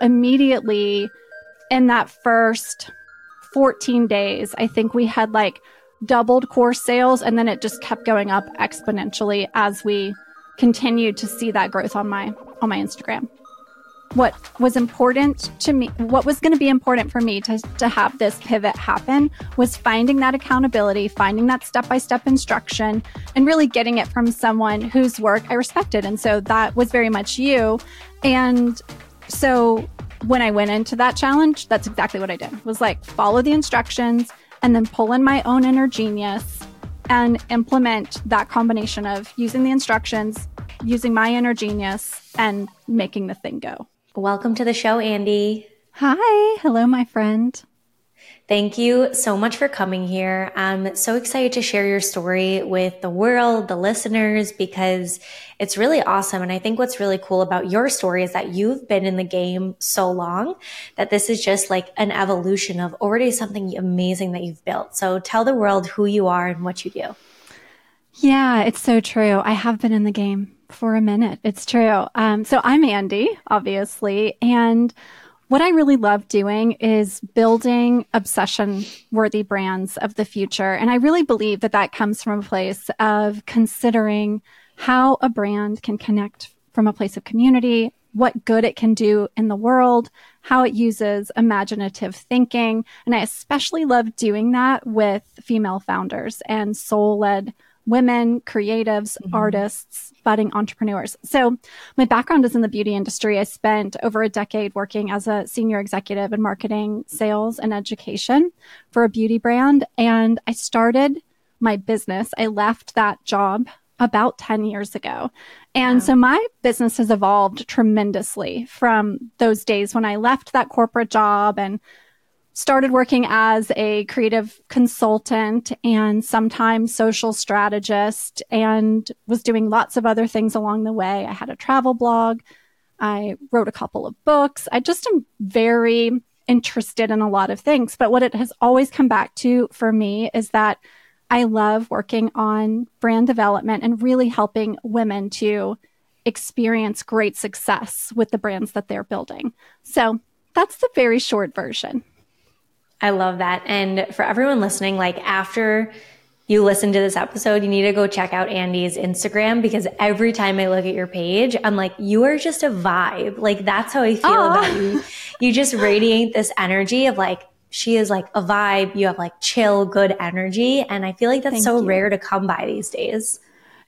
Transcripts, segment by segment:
immediately in that first 14 days, I think we had like doubled course sales and then it just kept going up exponentially as we continued to see that growth on my on my Instagram. What was important to me, what was going to be important for me to, to have this pivot happen was finding that accountability, finding that step by step instruction, and really getting it from someone whose work I respected. And so that was very much you. And so when I went into that challenge, that's exactly what I did. Was like follow the instructions and then pull in my own inner genius and implement that combination of using the instructions, using my inner genius and making the thing go. Welcome to the show, Andi. Hi. Hello, my friend. Thank you so much for coming here. I'm so excited to share your story with the world, the listeners, because it's really awesome. And I think what's really cool about your story is that you've been in the game so long that this is just like an evolution of already something amazing that you've built. So tell the world who you are and what you do. Yeah, it's so true. I have been in the game for a minute. It's true. Um, so I'm Andi, obviously, and what I really love doing is building obsession worthy brands of the future. And I really believe that that comes from a place of considering how a brand can connect from a place of community, what good it can do in the world, how it uses imaginative thinking. And I especially love doing that with female founders and soul led women, creatives, mm-hmm. artists, budding entrepreneurs. So, my background is in the beauty industry. I spent over a decade working as a senior executive in marketing, sales, and education for a beauty brand. And I started my business. I left that job about 10 years ago. And wow. so my business has evolved tremendously from those days when I left that corporate job and started working as a creative consultant and sometimes social strategist and was doing lots of other things along the way. I had a travel blog. I wrote a couple of books. I just am very interested in a lot of things. But what it has always come back to for me is that I love working on brand development and really helping women to experience great success with the brands that they're building. So that's the very short version. I love that. And for everyone listening, like after you listen to this episode, you need to go check out Andi's Instagram because every time I look at your page, I'm like, you are just a vibe. Like that's how I feel Aww. about you. You just radiate this energy of like, she is like a vibe. You have like chill, good energy. And I feel like that's Thank so you. rare to come by these days.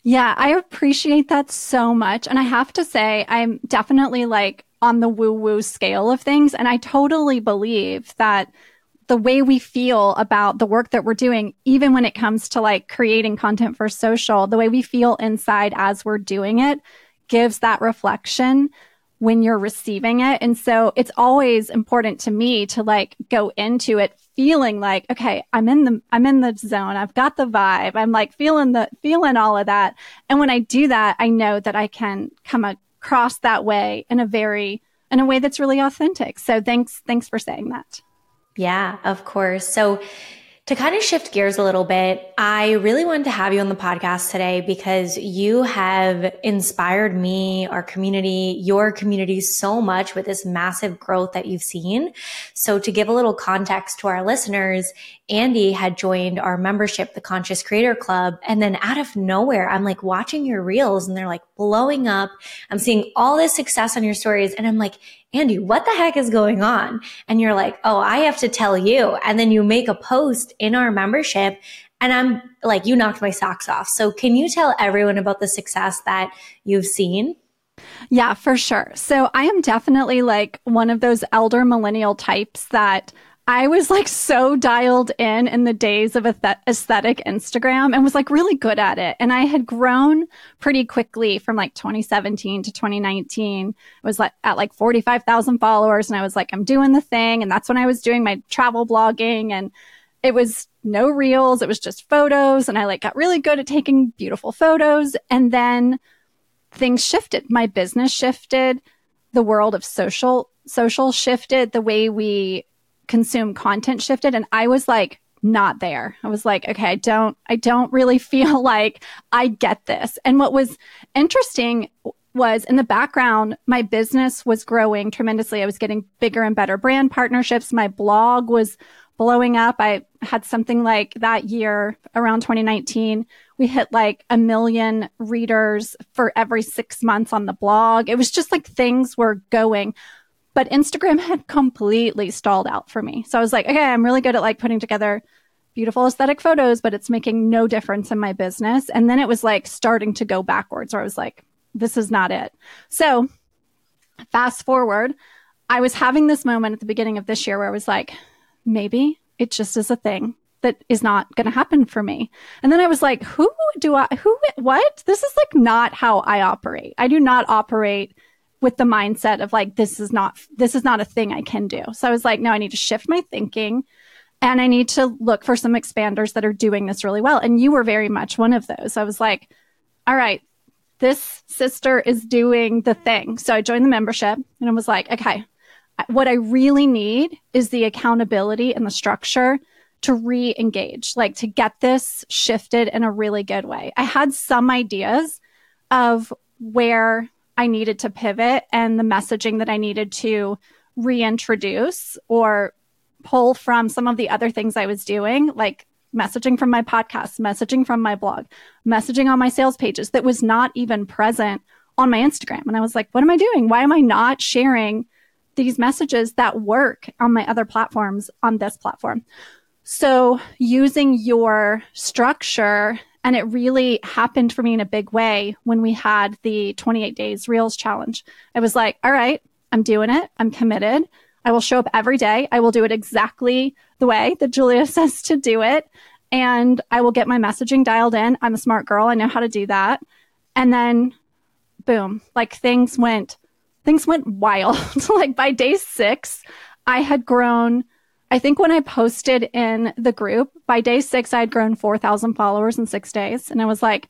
Yeah, I appreciate that so much. And I have to say, I'm definitely like on the woo woo scale of things. And I totally believe that the way we feel about the work that we're doing, even when it comes to like creating content for social, the way we feel inside as we're doing it gives that reflection when you're receiving it. And so it's always important to me to like go into it feeling like, okay, I'm in the, I'm in the zone. I've got the vibe. I'm like feeling the, feeling all of that. And when I do that, I know that I can come across that way in a very, in a way that's really authentic. So thanks, thanks for saying that. Yeah, of course. So, to kind of shift gears a little bit, I really wanted to have you on the podcast today because you have inspired me, our community, your community so much with this massive growth that you've seen. So to give a little context to our listeners, Andi had joined our membership, the Conscious Creator Club. And then out of nowhere, I'm like watching your reels and they're like blowing up. I'm seeing all this success on your stories. And I'm like, Andi, what the heck is going on? And you're like, oh, I have to tell you. And then you make a post in our membership and I'm like, you knocked my socks off. So can you tell everyone about the success that you've seen? Yeah, for sure. So I am definitely like one of those elder millennial types that I was like so dialed in in the days of aesthetic Instagram and was like really good at it. And I had grown pretty quickly from like 2017 to 2019. I was like at like 45,000 followers and I was like, I'm doing the thing. And that's when I was doing my travel blogging and it was no reels. It was just photos. And I like got really good at taking beautiful photos. And then things shifted. My business shifted. The world of social, social shifted. The way we consume content shifted and I was like not there. I was like, okay, I don't I don't really feel like I get this. And what was interesting was in the background, my business was growing tremendously. I was getting bigger and better brand partnerships. My blog was blowing up. I had something like that year around 2019. We hit like a million readers for every six months on the blog. It was just like things were going. But Instagram had completely stalled out for me. So I was like, okay, I'm really good at like putting together beautiful aesthetic photos, but it's making no difference in my business. And then it was like starting to go backwards where I was like, this is not it. So fast forward, I was having this moment at the beginning of this year where I was like, maybe it just is a thing that is not going to happen for me. And then I was like, who do I, who, what? This is like not how I operate. I do not operate with the mindset of like, this is not, this is not a thing I can do. So I was like, no, I need to shift my thinking and I need to look for some expanders that are doing this really well. And you were very much one of those. I was like, all right, this sister is doing the thing. So I joined the membership and I was like, okay, what I really need is the accountability and the structure to re engage, like to get this shifted in a really good way. I had some ideas of where I needed to pivot and the messaging that I needed to reintroduce or pull from some of the other things I was doing, like messaging from my podcast, messaging from my blog, messaging on my sales pages that was not even present on my Instagram. And I was like, what am I doing? Why am I not sharing these messages that work on my other platforms on this platform? So using your structure and it really happened for me in a big way when we had the 28 days reels challenge. I was like, all right, I'm doing it. I'm committed. I will show up every day. I will do it exactly the way that Giulia says to do it. And I will get my messaging dialed in. I'm a smart girl. I know how to do that. And then boom, like things went, things went wild. like by day six, I had grown. I think when I posted in the group by day six, I had grown 4,000 followers in six days. And I was like,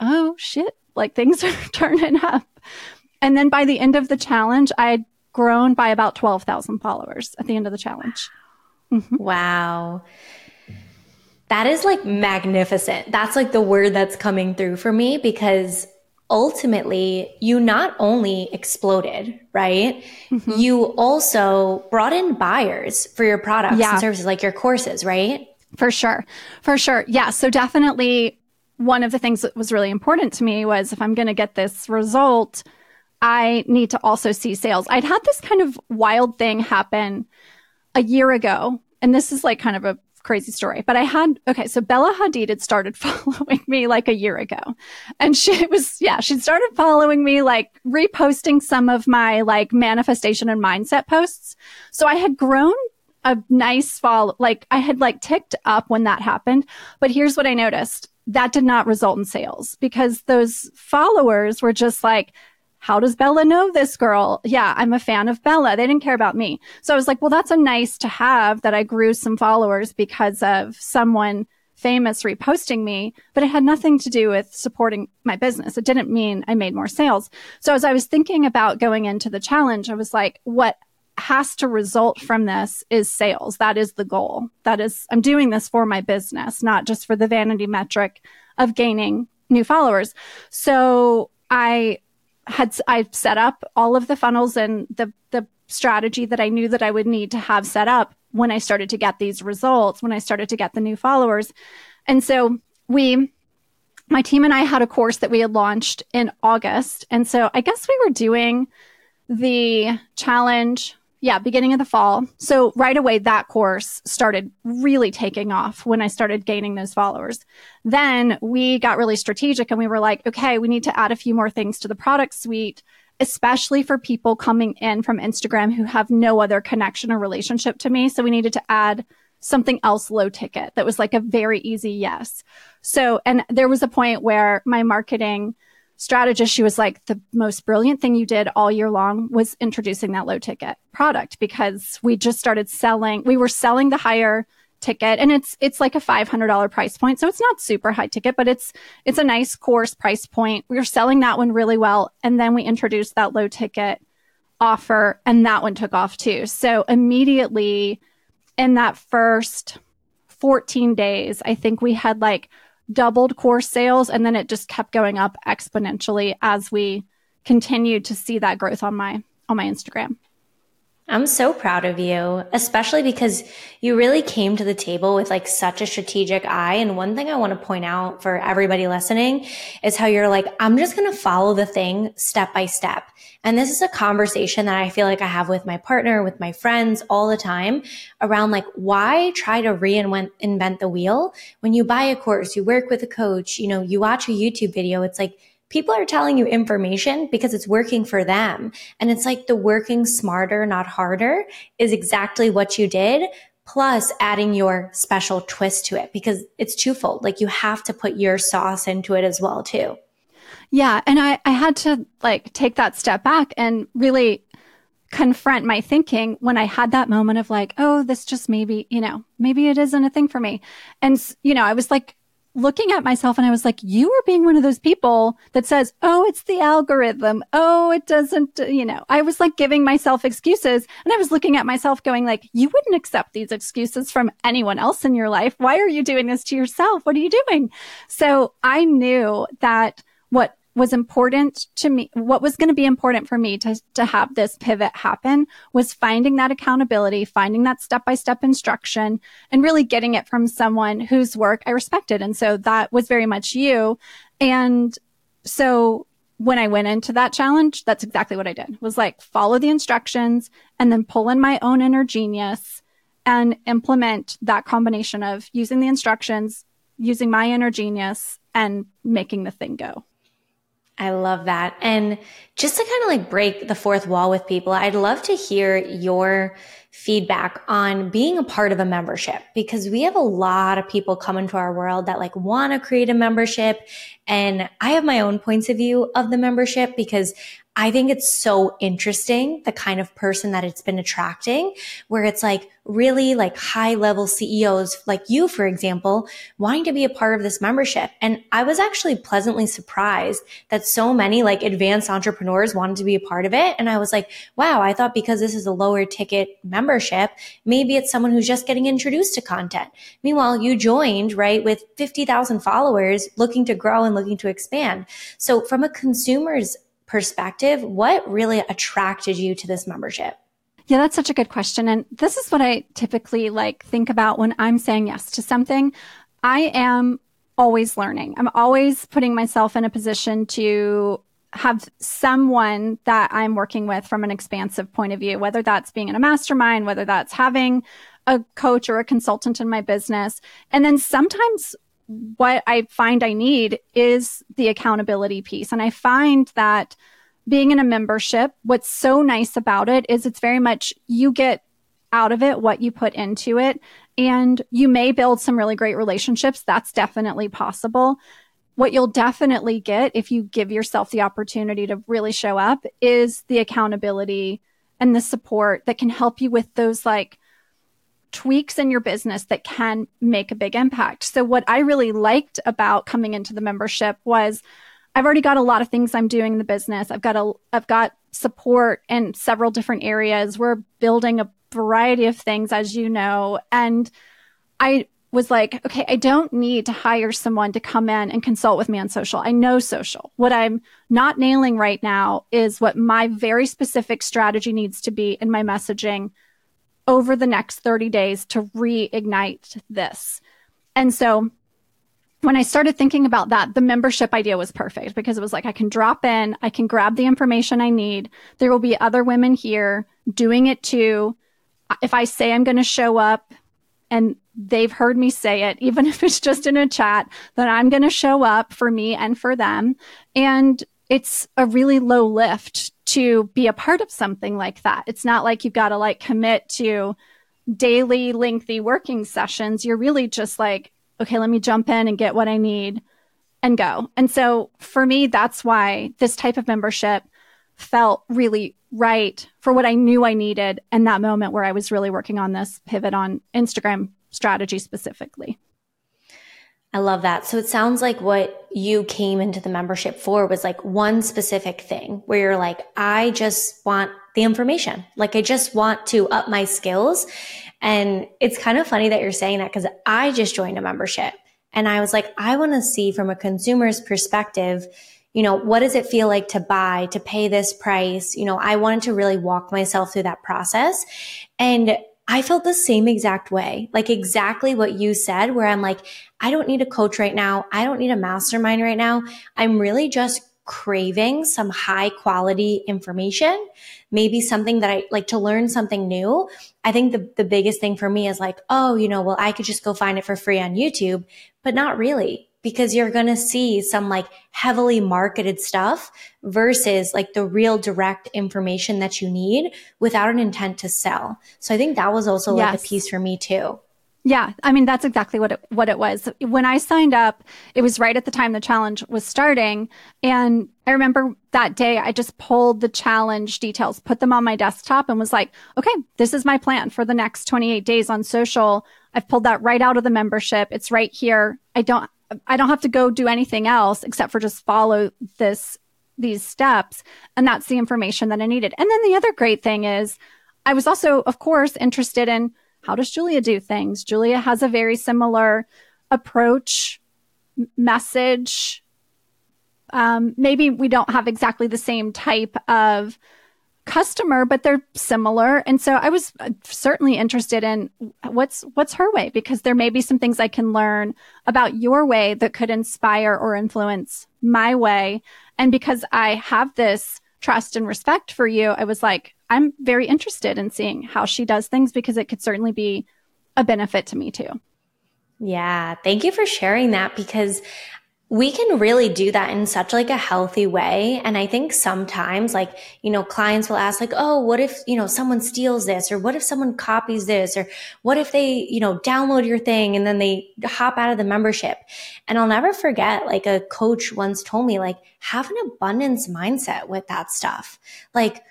oh shit, like things are turning up. And then by the end of the challenge, I had grown by about 12,000 followers at the end of the challenge. Mm-hmm. Wow. That is like magnificent. That's like the word that's coming through for me because ultimately you not only exploded, right? Mm-hmm. You also brought in buyers for your products yeah. and services like your courses, right? For sure. For sure. Yeah. So definitely one of the things that was really important to me was if I'm going to get this result, I need to also see sales. I'd had this kind of wild thing happen a year ago. And this is like kind of a crazy story, but I had, okay, so Bella Hadid had started following me like a year ago. And she was, yeah, she started following me, like reposting some of my like manifestation and mindset posts. So I had grown a nice fall, like I had like ticked up when that happened. But here's what I noticed. That did not result in sales because those followers were just like, how does Bella know this girl? Yeah, I'm a fan of Bella. They didn't care about me. So I was like, well, that's a nice to have that I grew some followers because of someone famous reposting me, but it had nothing to do with supporting my business. It didn't mean I made more sales. So as I was thinking about going into the challenge, I was like, what has to result from this is sales. That is the goal. That is, I'm doing this for my business, not just for the vanity metric of gaining new followers. So I had I set up all of the funnels and the the strategy that I knew that I would need to have set up when I started to get these results, when I started to get the new followers. And so we my team and I had a course that we had launched in August. And so I guess we were doing the challenge yeah, beginning of the fall. So right away, that course started really taking off when I started gaining those followers. Then we got really strategic and we were like, okay, we need to add a few more things to the product suite, especially for people coming in from Instagram who have no other connection or relationship to me. So we needed to add something else low ticket that was like a very easy yes. So, and there was a point where my marketing strategist, she was like, the most brilliant thing you did all year long was introducing that low ticket product because we just started selling, we were selling the higher ticket and it's it's like a $500 price point. So it's not super high ticket but it's it's a nice course price point. We were selling that one really well and then we introduced that low ticket offer and that one took off too. So immediately in that first 14 days i think we had like doubled course sales and then it just kept going up exponentially as we continued to see that growth on my on my Instagram. I'm so proud of you, especially because you really came to the table with like such a strategic eye. And one thing I want to point out for everybody listening is how you're like, I'm just going to follow the thing step by step. And this is a conversation that I feel like I have with my partner, with my friends all the time around like, why try to reinvent the wheel? When you buy a course, you work with a coach, you know, you watch a YouTube video, it's like, people are telling you information because it's working for them. And it's like the working smarter, not harder is exactly what you did. Plus adding your special twist to it because it's twofold. Like you have to put your sauce into it as well too. Yeah. And I, I had to like take that step back and really confront my thinking when I had that moment of like, oh, this just maybe, you know, maybe it isn't a thing for me. And, you know, I was like looking at myself and I was like, you are being one of those people that says, Oh, it's the algorithm. Oh, it doesn't, you know, I was like giving myself excuses and I was looking at myself going like, you wouldn't accept these excuses from anyone else in your life. Why are you doing this to yourself? What are you doing? So I knew that what was important to me, what was going to be important for me to, to have this pivot happen was finding that accountability, finding that step by step instruction and really getting it from someone whose work I respected. And so that was very much you. And so when I went into that challenge, that's exactly what I did was like follow the instructions and then pull in my own inner genius and implement that combination of using the instructions, using my inner genius and making the thing go. I love that. And just to kind of like break the fourth wall with people, I'd love to hear your feedback on being a part of a membership because we have a lot of people come into our world that like want to create a membership. And I have my own points of view of the membership because I think it's so interesting, the kind of person that it's been attracting, where it's like really like high level CEOs like you, for example, wanting to be a part of this membership. And I was actually pleasantly surprised that so many like advanced entrepreneurs wanted to be a part of it. And I was like, wow, I thought because this is a lower ticket membership, maybe it's someone who's just getting introduced to content. Meanwhile, you joined, right, with 50,000 followers looking to grow and looking to expand. So from a consumer's perspective, what really attracted you to this membership? Yeah, that's such a good question. And this is what I typically like think about when I'm saying yes to something. I am always learning. I'm always putting myself in a position to have someone that I'm working with from an expansive point of view, whether that's being in a mastermind, whether that's having a coach or a consultant in my business. And then sometimes what I find I need is the accountability piece. And I find that being in a membership, what's so nice about it is it's very much you get out of it what you put into it. And you may build some really great relationships. That's definitely possible. What you'll definitely get if you give yourself the opportunity to really show up is the accountability and the support that can help you with those like tweaks in your business that can make a big impact. So what I really liked about coming into the membership was I've already got a lot of things I'm doing in the business. I've got a I've got support in several different areas. We're building a variety of things as you know and I was like, okay, I don't need to hire someone to come in and consult with me on social. I know social. What I'm not nailing right now is what my very specific strategy needs to be in my messaging over the next 30 days to reignite this. And so when I started thinking about that, the membership idea was perfect because it was like, I can drop in, I can grab the information I need. There will be other women here doing it too. If I say I'm going to show up and they've heard me say it, even if it's just in a chat, that I'm going to show up for me and for them. And it's a really low lift to be a part of something like that. It's not like you've got to like commit to daily lengthy working sessions. You're really just like, okay, let me jump in and get what I need and go. And so for me, that's why this type of membership felt really right for what I knew I needed in that moment where I was really working on this pivot on Instagram strategy specifically. I love that. So it sounds like what you came into the membership for was like one specific thing where you're like, I just want the information. Like I just want to up my skills. And it's kind of funny that you're saying that because I just joined a membership and I was like, I want to see from a consumer's perspective, you know, what does it feel like to buy, to pay this price? You know, I wanted to really walk myself through that process. And I felt the same exact way, like exactly what you said, where I'm like, I don't need a coach right now. I don't need a mastermind right now. I'm really just craving some high quality information, maybe something that I like to learn something new. I think the, the biggest thing for me is like, oh, you know, well, I could just go find it for free on YouTube, but not really because you're going to see some like heavily marketed stuff versus like the real direct information that you need without an intent to sell. So I think that was also yes. like a piece for me too. Yeah, I mean that's exactly what it, what it was. When I signed up, it was right at the time the challenge was starting, and I remember that day I just pulled the challenge details, put them on my desktop, and was like, "Okay, this is my plan for the next 28 days on social." I've pulled that right out of the membership. It's right here. I don't I don't have to go do anything else except for just follow this these steps, and that's the information that I needed. And then the other great thing is, I was also, of course, interested in how does Giulia do things? Giulia has a very similar approach, message. Um, maybe we don't have exactly the same type of customer, but they're similar. And so I was uh, certainly interested in what's what's her way because there may be some things I can learn about your way that could inspire or influence my way. And because I have this trust and respect for you, I was like, I'm very interested in seeing how she does things because it could certainly be a benefit to me too. Yeah, thank you for sharing that because we can really do that in such like a healthy way and i think sometimes like you know clients will ask like oh what if you know someone steals this or what if someone copies this or what if they you know download your thing and then they hop out of the membership and i'll never forget like a coach once told me like have an abundance mindset with that stuff like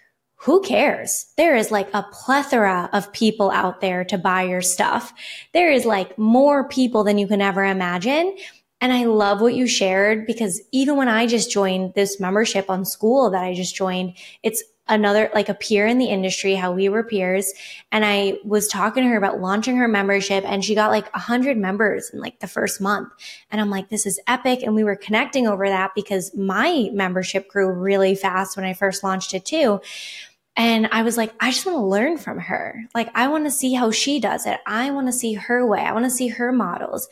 who cares? There is like a plethora of people out there to buy your stuff. There is like more people than you can ever imagine. And I love what you shared because even when I just joined this membership on Skool that I just joined, it's another like a peer in the industry, how we were peers. And I was talking to her about launching her membership and she got like a hundred members in like the first month. And I'm like, this is epic. And we were connecting over that because my membership grew really fast when I first launched it too. And I was like, I just want to learn from her. Like, I want to see how she does it. I want to see her way. I want to see her models.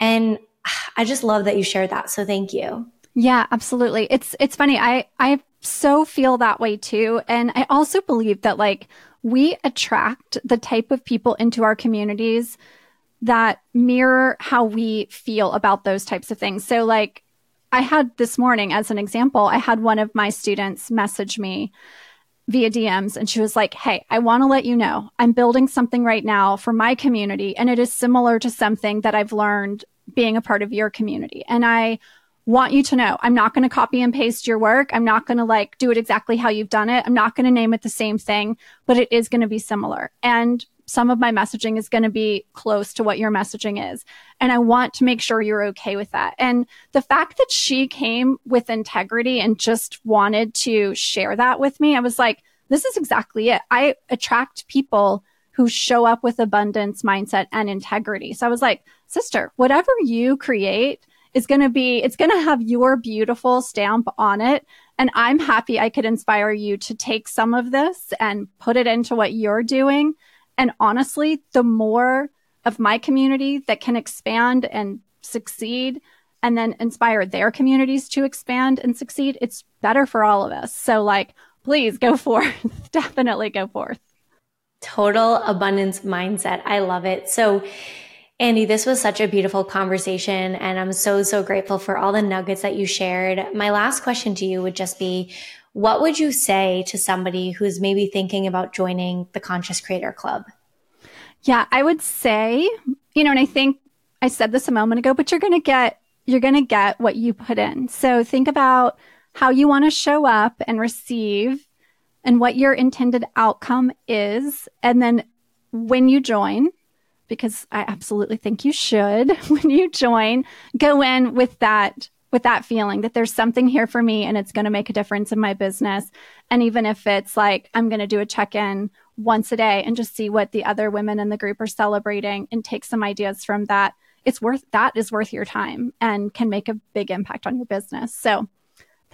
And I just love that you shared that. So thank you. Yeah, absolutely. It's it's funny. I I so feel that way too. And I also believe that like we attract the type of people into our communities that mirror how we feel about those types of things. So like I had this morning as an example, I had one of my students message me via DMs and she was like, Hey, I want to let you know I'm building something right now for my community and it is similar to something that I've learned being a part of your community. And I want you to know I'm not going to copy and paste your work. I'm not going to like do it exactly how you've done it. I'm not going to name it the same thing, but it is going to be similar. And some of my messaging is going to be close to what your messaging is. And I want to make sure you're okay with that. And the fact that she came with integrity and just wanted to share that with me, I was like, this is exactly it. I attract people who show up with abundance mindset and integrity. So I was like, sister, whatever you create is going to be, it's going to have your beautiful stamp on it. And I'm happy I could inspire you to take some of this and put it into what you're doing and honestly, the more of my community that can expand and succeed and then inspire their communities to expand and succeed, it's better for all of us. So, like, please go forth. Definitely go forth. Total abundance mindset. I love it. So, Andi, this was such a beautiful conversation, and I'm so, so grateful for all the nuggets that you shared. My last question to you would just be what would you say to somebody who's maybe thinking about joining the Conscious Creator Club? Yeah, I would say, you know, and I think I said this a moment ago, but you're going to get you're going to get what you put in. So think about how you want to show up and receive and what your intended outcome is and then when you join because I absolutely think you should when you join go in with that with that feeling that there's something here for me and it's going to make a difference in my business. And even if it's like, I'm going to do a check in once a day and just see what the other women in the group are celebrating and take some ideas from that, it's worth, that is worth your time and can make a big impact on your business. So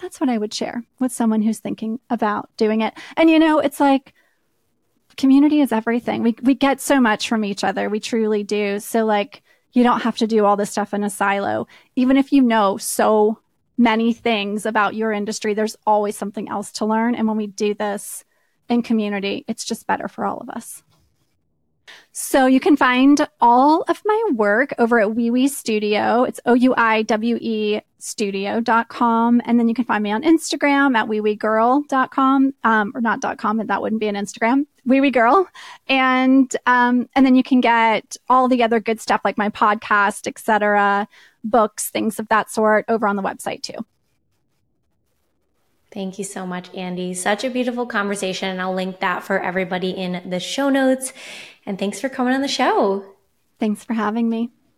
That's what I would share with someone who's thinking about doing it. And you know, it's like community is everything. We we get so much from each other. We truly do. So like you don't have to do all this stuff in a silo. Even if you know so many things about your industry, there's always something else to learn. And when we do this in community, it's just better for all of us. So you can find all of my work over at Ouiwe Studio. It's O-U-I-W-E studio.com. And then you can find me on Instagram at ouiwegirl.com, um, or not .com, that wouldn't be an Instagram, Ouiwe Girl. And, um, and then you can get all the other good stuff like my podcast, etc., books, things of that sort over on the website too. Thank you so much, Andi. Such a beautiful conversation. And I'll link that for everybody in the show notes. And thanks for coming on the show. Thanks for having me.